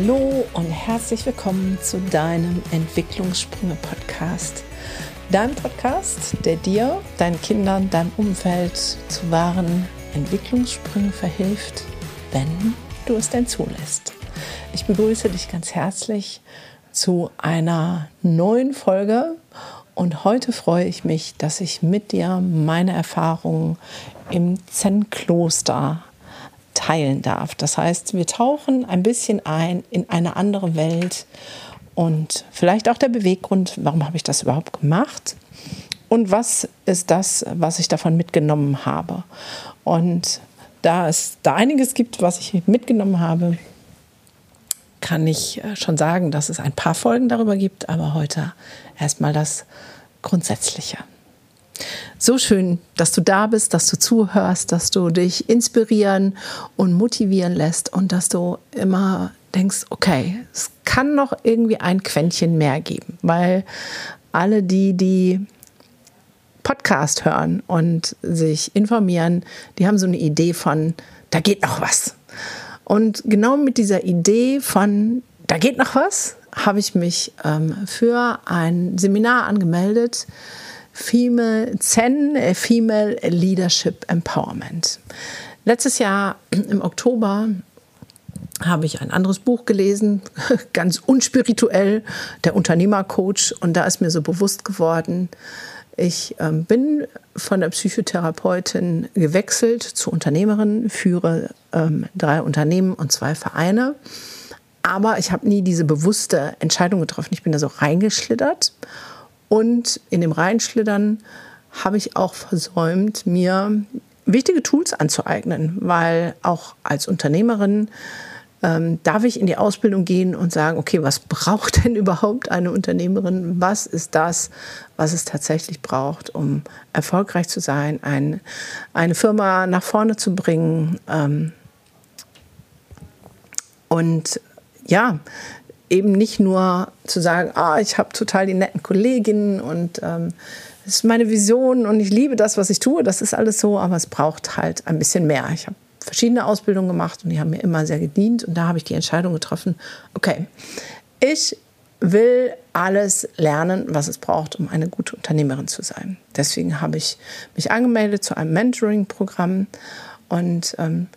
Hallo und herzlich willkommen zu deinem Entwicklungssprünge-Podcast. Deinem Podcast, der dir, deinen Kindern, deinem Umfeld zu wahren Entwicklungssprüngen verhilft, wenn du es denn zulässt. Ich begrüße dich ganz herzlich zu einer neuen Folge und heute freue ich mich, dass ich mit dir meine Erfahrungen im Zen-Kloster teilen darf. Das heißt, wir tauchen ein bisschen ein in eine andere Welt und vielleicht auch der Beweggrund, warum habe ich das überhaupt gemacht und was ist das, was ich davon mitgenommen habe. Und da es da einiges gibt, was ich mitgenommen habe, kann ich äh, schon sagen, dass es ein paar Folgen darüber gibt, aber heute erstmal das Grundsätzliche. So schön, dass du da bist, dass du zuhörst, dass du dich inspirieren und motivieren lässt und dass du immer denkst, okay, es kann noch irgendwie ein Quäntchen mehr geben, weil alle die, die Podcast hören und sich informieren, die haben so eine Idee von, da geht noch was. Und genau mit dieser Idee von, da geht noch was, habe ich mich ähm, für ein Seminar angemeldet Female Zen äh, Female Leadership Empowerment. Letztes Jahr im Oktober habe ich ein anderes Buch gelesen, ganz unspirituell, der Unternehmercoach. Und da ist mir so bewusst geworden, ich ähm, bin von der Psychotherapeutin gewechselt zur Unternehmerin, führe ähm, drei Unternehmen und zwei Vereine. Aber ich habe nie diese bewusste Entscheidung getroffen. Ich bin da so reingeschlittert und in dem Reinschlittern habe ich auch versäumt, mir wichtige Tools anzueignen, weil auch als Unternehmerin ähm, darf ich in die Ausbildung gehen und sagen, okay, was braucht denn überhaupt eine Unternehmerin? Was ist das, was es tatsächlich braucht, um erfolgreich zu sein, ein, eine Firma nach vorne zu bringen? Ähm, und ja, eben nicht nur zu sagen, ah, ich habe total die netten Kolleginnen und ähm, das ist meine Vision und ich liebe das, was ich tue. Das ist alles so, aber es braucht halt ein bisschen mehr. Ich habe verschiedene Ausbildungen gemacht und die haben mir immer sehr gedient und da habe ich die Entscheidung getroffen, okay, ich will alles lernen, was es braucht, um eine gute Unternehmerin zu sein. Deswegen habe ich mich angemeldet zu einem Mentoring-Programm und ähm,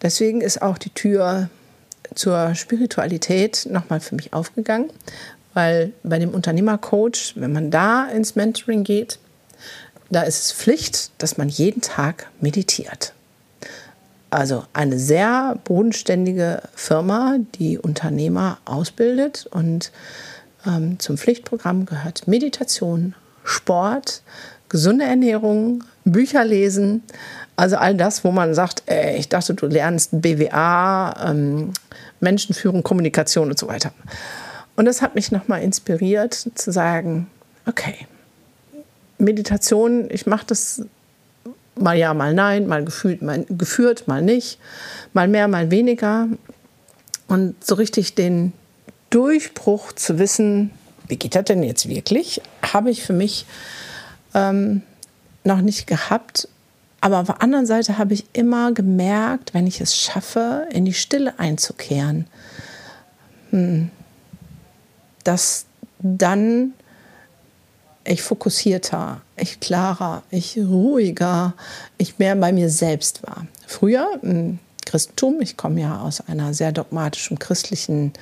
deswegen ist auch die Tür zur Spiritualität nochmal für mich aufgegangen, weil bei dem Unternehmercoach, wenn man da ins Mentoring geht, da ist es Pflicht, dass man jeden Tag meditiert. Also eine sehr bodenständige Firma, die Unternehmer ausbildet und ähm, zum Pflichtprogramm gehört Meditation, Sport, gesunde Ernährung, Bücher lesen, also all das, wo man sagt, ey, ich dachte, du lernst BWA, ähm, Menschenführung, Kommunikation und so weiter. Und das hat mich nochmal inspiriert zu sagen, okay, Meditation, ich mache das mal ja, mal nein, mal gefühlt, mal geführt, mal nicht, mal mehr, mal weniger. Und so richtig den Durchbruch zu wissen, wie geht das denn jetzt wirklich, habe ich für mich ähm, noch nicht gehabt. Aber auf der anderen Seite habe ich immer gemerkt, wenn ich es schaffe, in die Stille einzukehren, hm, dass dann ich fokussierter, ich klarer, ich ruhiger, ich mehr bei mir selbst war. Früher im Christentum, ich komme ja aus einer sehr dogmatischen christlichen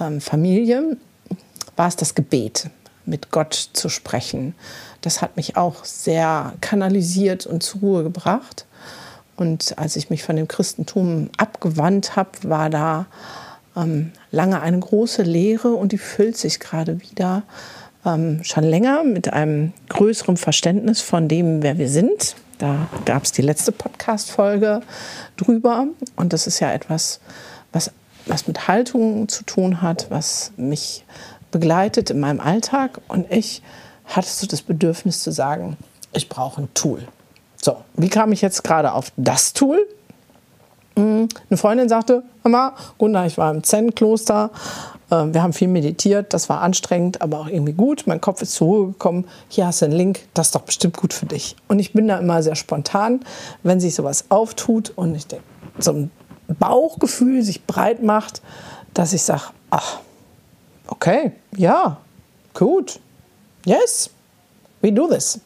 ähm, Familie, war es das Gebet, mit Gott zu sprechen. Das hat mich auch sehr kanalisiert und zur Ruhe gebracht. Und als ich mich von dem Christentum abgewandt habe, war da ähm, lange eine große Leere und die füllt sich gerade wieder ähm, schon länger mit einem größeren Verständnis von dem, wer wir sind. Da gab es die letzte Podcast-Folge drüber. Und das ist ja etwas, was, was mit Haltung zu tun hat, was mich begleitet in meinem Alltag. Und ich hatte so das Bedürfnis zu sagen, ich brauche ein Tool. So, wie kam ich jetzt gerade auf das Tool? Hm, eine Freundin sagte, Mama, Gunda, ich war im Zen-Kloster, ähm, wir haben viel meditiert, das war anstrengend, aber auch irgendwie gut. Mein Kopf ist zur Ruhe gekommen. Hier hast du einen Link, das ist doch bestimmt gut für dich. Und ich bin da immer sehr spontan, wenn sich sowas auftut und ich denke, so ein Bauchgefühl sich breit macht, dass ich sage, ach, okay, ja, gut, yes, we do this.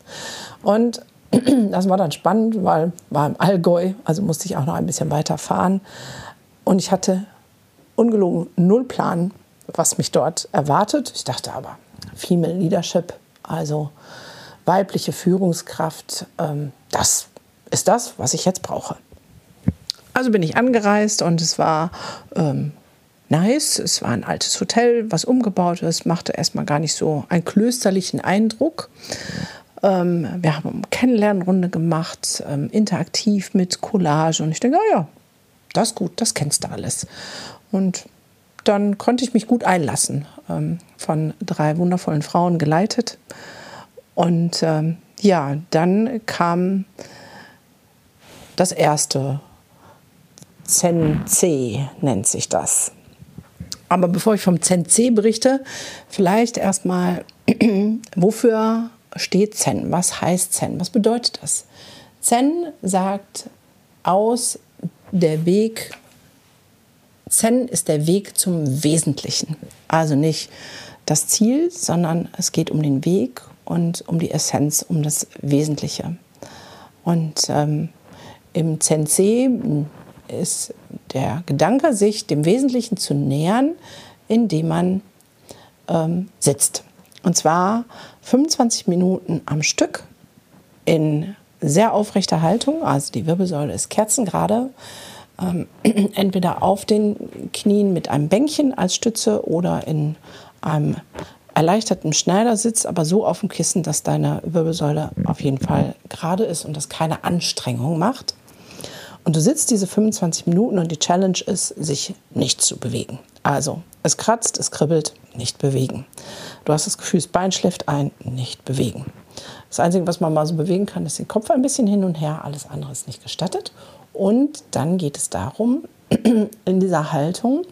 Und das war dann spannend, weil war im Allgäu, also musste ich auch noch ein bisschen weiter fahren. Und ich hatte ungelogen null Plan, was mich dort erwartet. Ich dachte aber, Female Leadership, also weibliche Führungskraft, ähm, das ist das, was ich jetzt brauche. Also bin ich angereist und es war ähm, nice. Es war ein altes Hotel, was umgebaut ist, machte erstmal gar nicht so einen klösterlichen Eindruck. Ähm, wir haben eine Kennenlernrunde gemacht, ähm, interaktiv mit Collage und ich denke, oh ja, das ist gut, das kennst du alles. Und dann konnte ich mich gut einlassen, ähm, von drei wundervollen Frauen geleitet. Und ähm, ja, dann kam das erste Zen C nennt sich das. Aber bevor ich vom Zen C berichte, vielleicht erstmal, wofür steht Zen? Was heißt Zen? Was bedeutet das? Zen sagt aus der Weg, Zen ist der Weg zum Wesentlichen. Also nicht das Ziel, sondern es geht um den Weg und um die Essenz, um das Wesentliche. Und ähm, im Zen C ist der Gedanke, sich dem Wesentlichen zu nähern, indem man ähm, sitzt. Und zwar 25 Minuten am Stück in sehr aufrechter Haltung, also die Wirbelsäule ist kerzengerade, ähm, entweder auf den Knien mit einem Bänkchen als Stütze oder in einem erleichterten Schneidersitz, aber so auf dem Kissen, dass deine Wirbelsäule auf jeden Fall gerade ist und das keine Anstrengung macht. Und du sitzt diese 25 Minuten und die Challenge ist, sich nicht zu bewegen. Also, es kratzt, es kribbelt, nicht bewegen. Du hast das Gefühl, das Bein schläft ein, nicht bewegen. Das Einzige, was man mal so bewegen kann, ist den Kopf ein bisschen hin und her. Alles andere ist nicht gestattet. Und dann geht es darum, in dieser Haltung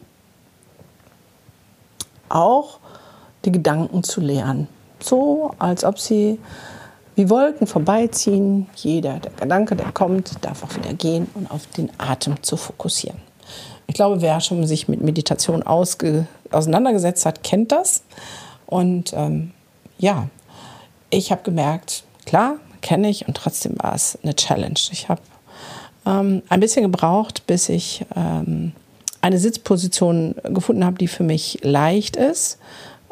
auch die Gedanken zu leeren. So, als ob sie wie Wolken vorbeiziehen. Jeder der Gedanke, der kommt, darf auch wieder gehen und auf den Atem zu fokussieren. Ich glaube, wer schon sich mit Meditation auseinandergesetzt hat, kennt das. Und ähm, ja, ich habe gemerkt, klar, kenne ich und trotzdem war es eine Challenge. Ich habe ähm, ein bisschen gebraucht, bis ich ähm, eine Sitzposition gefunden habe, die für mich leicht ist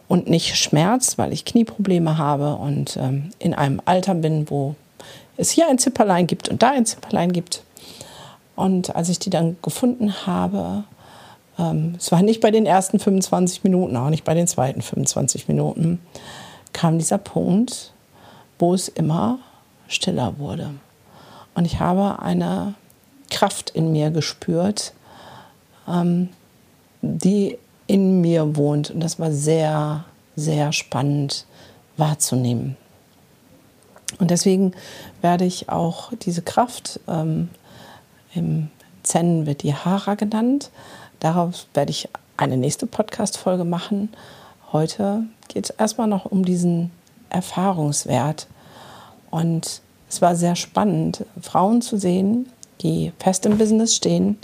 und nicht schmerzt, weil ich Knieprobleme habe und ähm, in einem Alter bin, wo es hier ein Zipperlein gibt und da ein Zipperlein gibt. Und als ich die dann gefunden habe, ähm, es war nicht bei den ersten 25 Minuten, auch nicht bei den zweiten 25 Minuten, kam dieser Punkt, wo es immer stiller wurde. Und ich habe eine Kraft in mir gespürt, ähm, die in mir wohnt. Und das war sehr, sehr spannend wahrzunehmen. Und deswegen werde ich auch diese Kraft, ähm, im Zen wird die Hara genannt, darauf werde ich eine nächste Podcast-Folge machen. Heute geht es erstmal noch um diesen Erfahrungswert. Und es war sehr spannend, Frauen zu sehen, die fest im Business stehen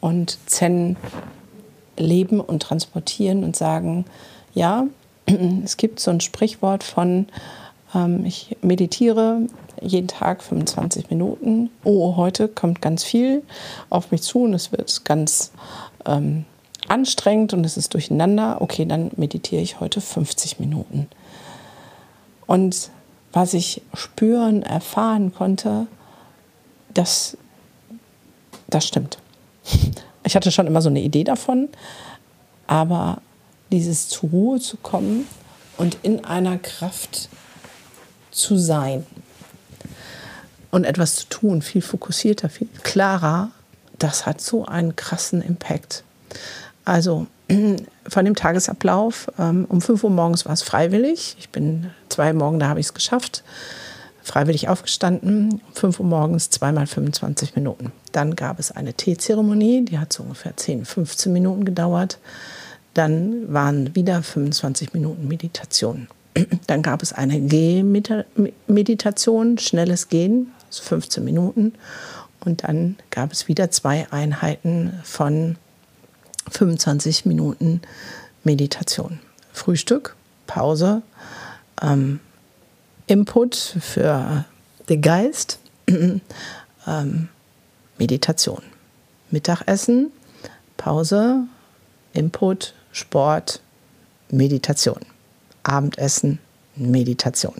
und Zen leben und transportieren und sagen, ja, es gibt so ein Sprichwort von, ähm, ich meditiere jeden Tag 25 Minuten. Oh, heute kommt ganz viel auf mich zu und es wird ganz ähm, anstrengend und es ist durcheinander. Okay, dann meditiere ich heute 50 Minuten. Und was ich spüren, erfahren konnte, das, das stimmt. Ich hatte schon immer so eine Idee davon, aber dieses zur Ruhe zu kommen und in einer Kraft zu sein und etwas zu tun, viel fokussierter, viel klarer, das hat so einen krassen Impact. Also von dem Tagesablauf, ähm, um 5 Uhr morgens war es freiwillig. Ich bin zwei Morgen, da habe ich es geschafft freiwillig aufgestanden, um 5 Uhr morgens, zweimal 25 Minuten. Dann gab es eine Teezeremonie, die hat so ungefähr 10, 15 Minuten gedauert. Dann waren wieder 25 Minuten Meditation. Dann gab es eine Gehmeditation, schnelles Gehen, also 15 Minuten. Und dann gab es wieder zwei Einheiten von 25 Minuten Meditation. Frühstück, Pause, ähm, Input für den Geist, ähm, Meditation. Mittagessen, Pause, Input, Sport, Meditation. Abendessen, Meditation.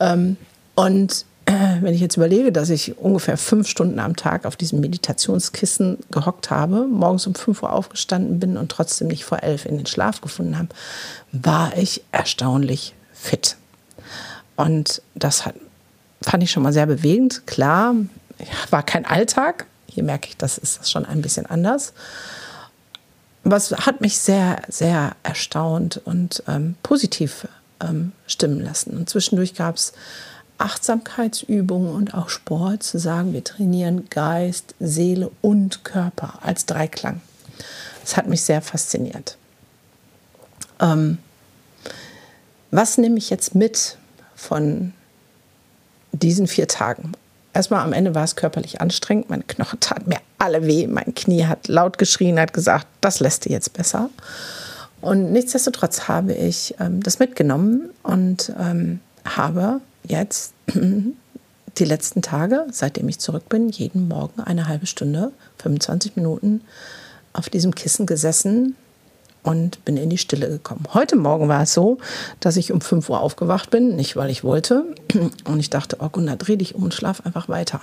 Ähm, und äh, wenn ich jetzt überlege, dass ich ungefähr fünf Stunden am Tag auf diesem Meditationskissen gehockt habe, morgens um fünf Uhr aufgestanden bin und trotzdem nicht vor elf in den Schlaf gefunden habe, war ich erstaunlich fit. Und das hat, fand ich schon mal sehr bewegend. Klar, war kein Alltag. Hier merke ich, das ist schon ein bisschen anders. Aber es hat mich sehr, sehr erstaunt und ähm, positiv ähm, stimmen lassen. Und zwischendurch gab es Achtsamkeitsübungen und auch Sport, zu sagen, wir trainieren Geist, Seele und Körper als Dreiklang. Das hat mich sehr fasziniert. Ähm, was nehme ich jetzt mit von diesen vier Tagen? Erstmal am Ende war es körperlich anstrengend. Meine Knochen taten mir alle weh. Mein Knie hat laut geschrien, hat gesagt, das lässt dir jetzt besser. Und nichtsdestotrotz habe ich ähm, das mitgenommen und ähm, habe jetzt die letzten Tage, seitdem ich zurück bin, jeden Morgen eine halbe Stunde, 25 Minuten auf diesem Kissen gesessen und bin in die Stille gekommen. Heute Morgen war es so, dass ich um 5 Uhr aufgewacht bin, nicht weil ich wollte. Und ich dachte, oh Gunnar, dreh dich um und schlaf einfach weiter.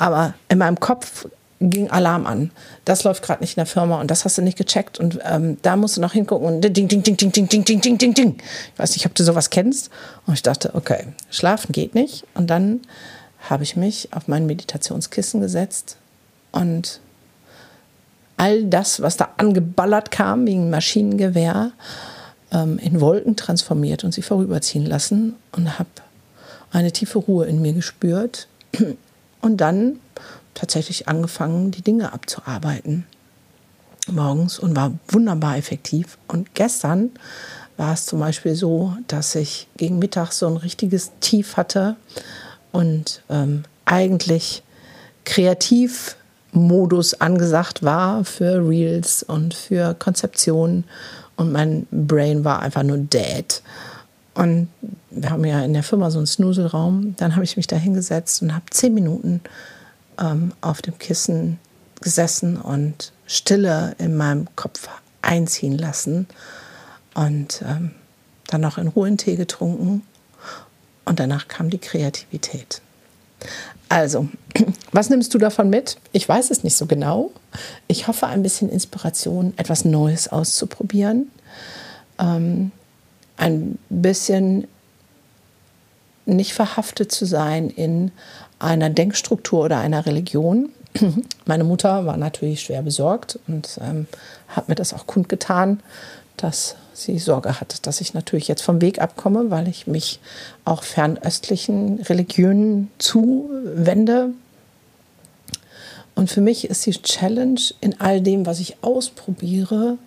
Aber in meinem Kopf ging Alarm an. Das läuft gerade nicht in der Firma und das hast du nicht gecheckt und ähm, da musst du noch hingucken und ding, ding, ding, ding, ding, ding, ding, ding, ding, ding. Ich weiß nicht, ob du sowas kennst. Und ich dachte, okay, schlafen geht nicht. Und dann habe ich mich auf mein Meditationskissen gesetzt und all das, was da angeballert kam, wie ein Maschinengewehr, ähm, in Wolken transformiert und sie vorüberziehen lassen und habe eine tiefe Ruhe in mir gespürt. Und dann tatsächlich angefangen, die Dinge abzuarbeiten morgens und war wunderbar effektiv. Und gestern war es zum Beispiel so, dass ich gegen Mittag so ein richtiges Tief hatte und ähm, eigentlich Kreativmodus angesagt war für Reels und für Konzeptionen und mein Brain war einfach nur dead. Und wir haben ja in der Firma so einen Snuselraum. Dann habe ich mich da hingesetzt und habe zehn Minuten ähm, auf dem Kissen gesessen und Stille in meinem Kopf einziehen lassen und ähm, dann noch in Ruhe einen Tee getrunken und danach kam die Kreativität. Also, was nimmst du davon mit? Ich weiß es nicht so genau. Ich hoffe, ein bisschen Inspiration, etwas Neues auszuprobieren. Ähm, ein bisschen nicht verhaftet zu sein in einer Denkstruktur oder einer Religion. Meine Mutter war natürlich schwer besorgt und ähm, hat mir das auch kundgetan, dass sie Sorge hat, dass ich natürlich jetzt vom Weg abkomme, weil ich mich auch fernöstlichen Religionen zuwende. Und für mich ist die Challenge in all dem, was ich ausprobiere,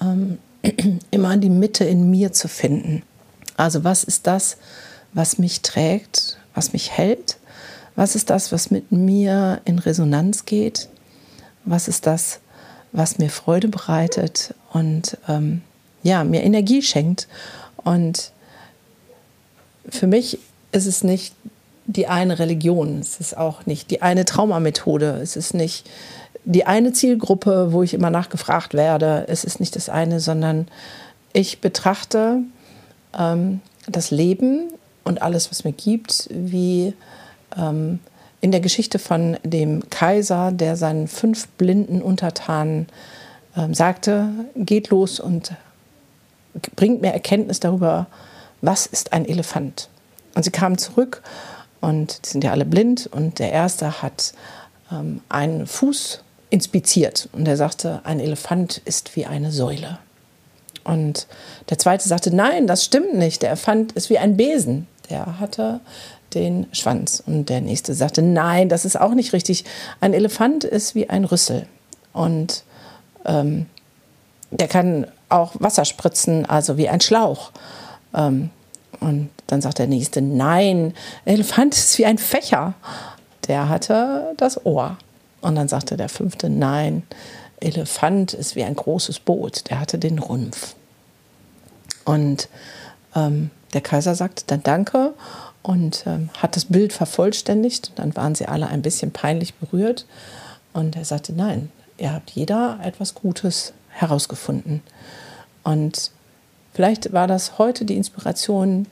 ähm, immer die Mitte in mir zu finden. Also was ist das, was mich trägt, was mich hält? Was ist das, was mit mir in Resonanz geht? Was ist das, was mir Freude bereitet und ähm, ja, mir Energie schenkt? Und für mich ist es nicht die eine Religion, es ist auch nicht die eine Traumamethode, es ist nicht die eine Zielgruppe, wo ich immer nachgefragt werde, es ist nicht das eine, sondern ich betrachte ähm, das Leben und alles, was mir gibt, wie ähm, in der Geschichte von dem Kaiser, der seinen fünf blinden Untertanen ähm, sagte, geht los und bringt mir Erkenntnis darüber, was ist ein Elefant. Und sie kamen zurück und die sind ja alle blind und der erste hat ähm, einen Fuß inspiziert und er sagte, ein Elefant ist wie eine Säule. Und der zweite sagte, nein, das stimmt nicht, der Elefant ist wie ein Besen. Der hatte den Schwanz. Und der nächste sagte, nein, das ist auch nicht richtig. Ein Elefant ist wie ein Rüssel. Und ähm, der kann auch Wasser spritzen, also wie ein Schlauch. Ähm, und dann sagt der nächste, nein, ein Elefant ist wie ein Fächer. Der hatte das Ohr. Und dann sagte der fünfte, nein, Elefant ist wie ein großes Boot, der hatte den Rumpf. Und ähm, der Kaiser sagte dann Danke und ähm, hat das Bild vervollständigt. Dann waren sie alle ein bisschen peinlich berührt. Und er sagte, nein, ihr habt jeder etwas Gutes herausgefunden. Und vielleicht war das heute die Inspiration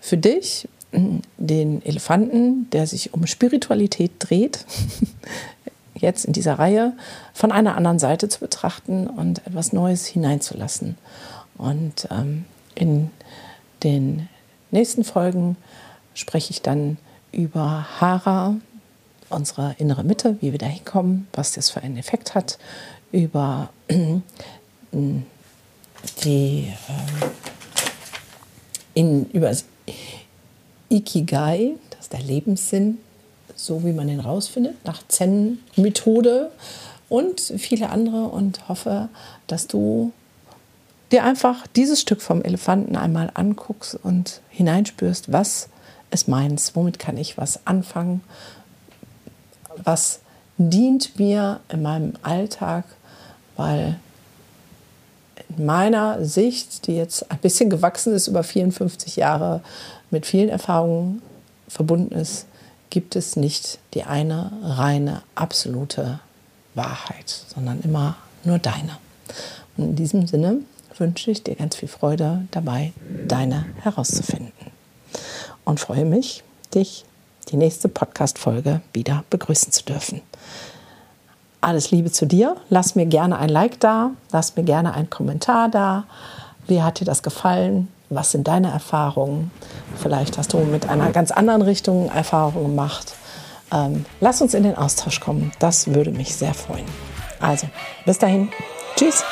für dich, den Elefanten, der sich um Spiritualität dreht, jetzt in dieser Reihe von einer anderen Seite zu betrachten und etwas Neues hineinzulassen. Und ähm, in den nächsten Folgen spreche ich dann über Hara, unsere innere Mitte, wie wir da hinkommen, was das für einen Effekt hat, über die äh, in, über Ikigai, das ist der Lebenssinn, so wie man den rausfindet, nach Zen-Methode und viele andere und hoffe, dass du dir einfach dieses Stück vom Elefanten einmal anguckst und hineinspürst, was ist meins, womit kann ich was anfangen, was dient mir in meinem Alltag, weil in meiner Sicht, die jetzt ein bisschen gewachsen ist über 54 Jahre, mit vielen Erfahrungen verbunden ist, gibt es nicht die eine reine, absolute Wahrheit, sondern immer nur deine. Und in diesem Sinne wünsche ich dir ganz viel Freude dabei, deine herauszufinden. Und freue mich, dich die nächste Podcast-Folge wieder begrüßen zu dürfen. Alles Liebe zu dir. Lass mir gerne ein Like da, lass mir gerne einen Kommentar da. Wie hat dir das gefallen? Was sind deine Erfahrungen? Vielleicht hast du mit einer ganz anderen Richtung Erfahrungen gemacht. Ähm, lass uns in den Austausch kommen. Das würde mich sehr freuen. Also, bis dahin. Tschüss.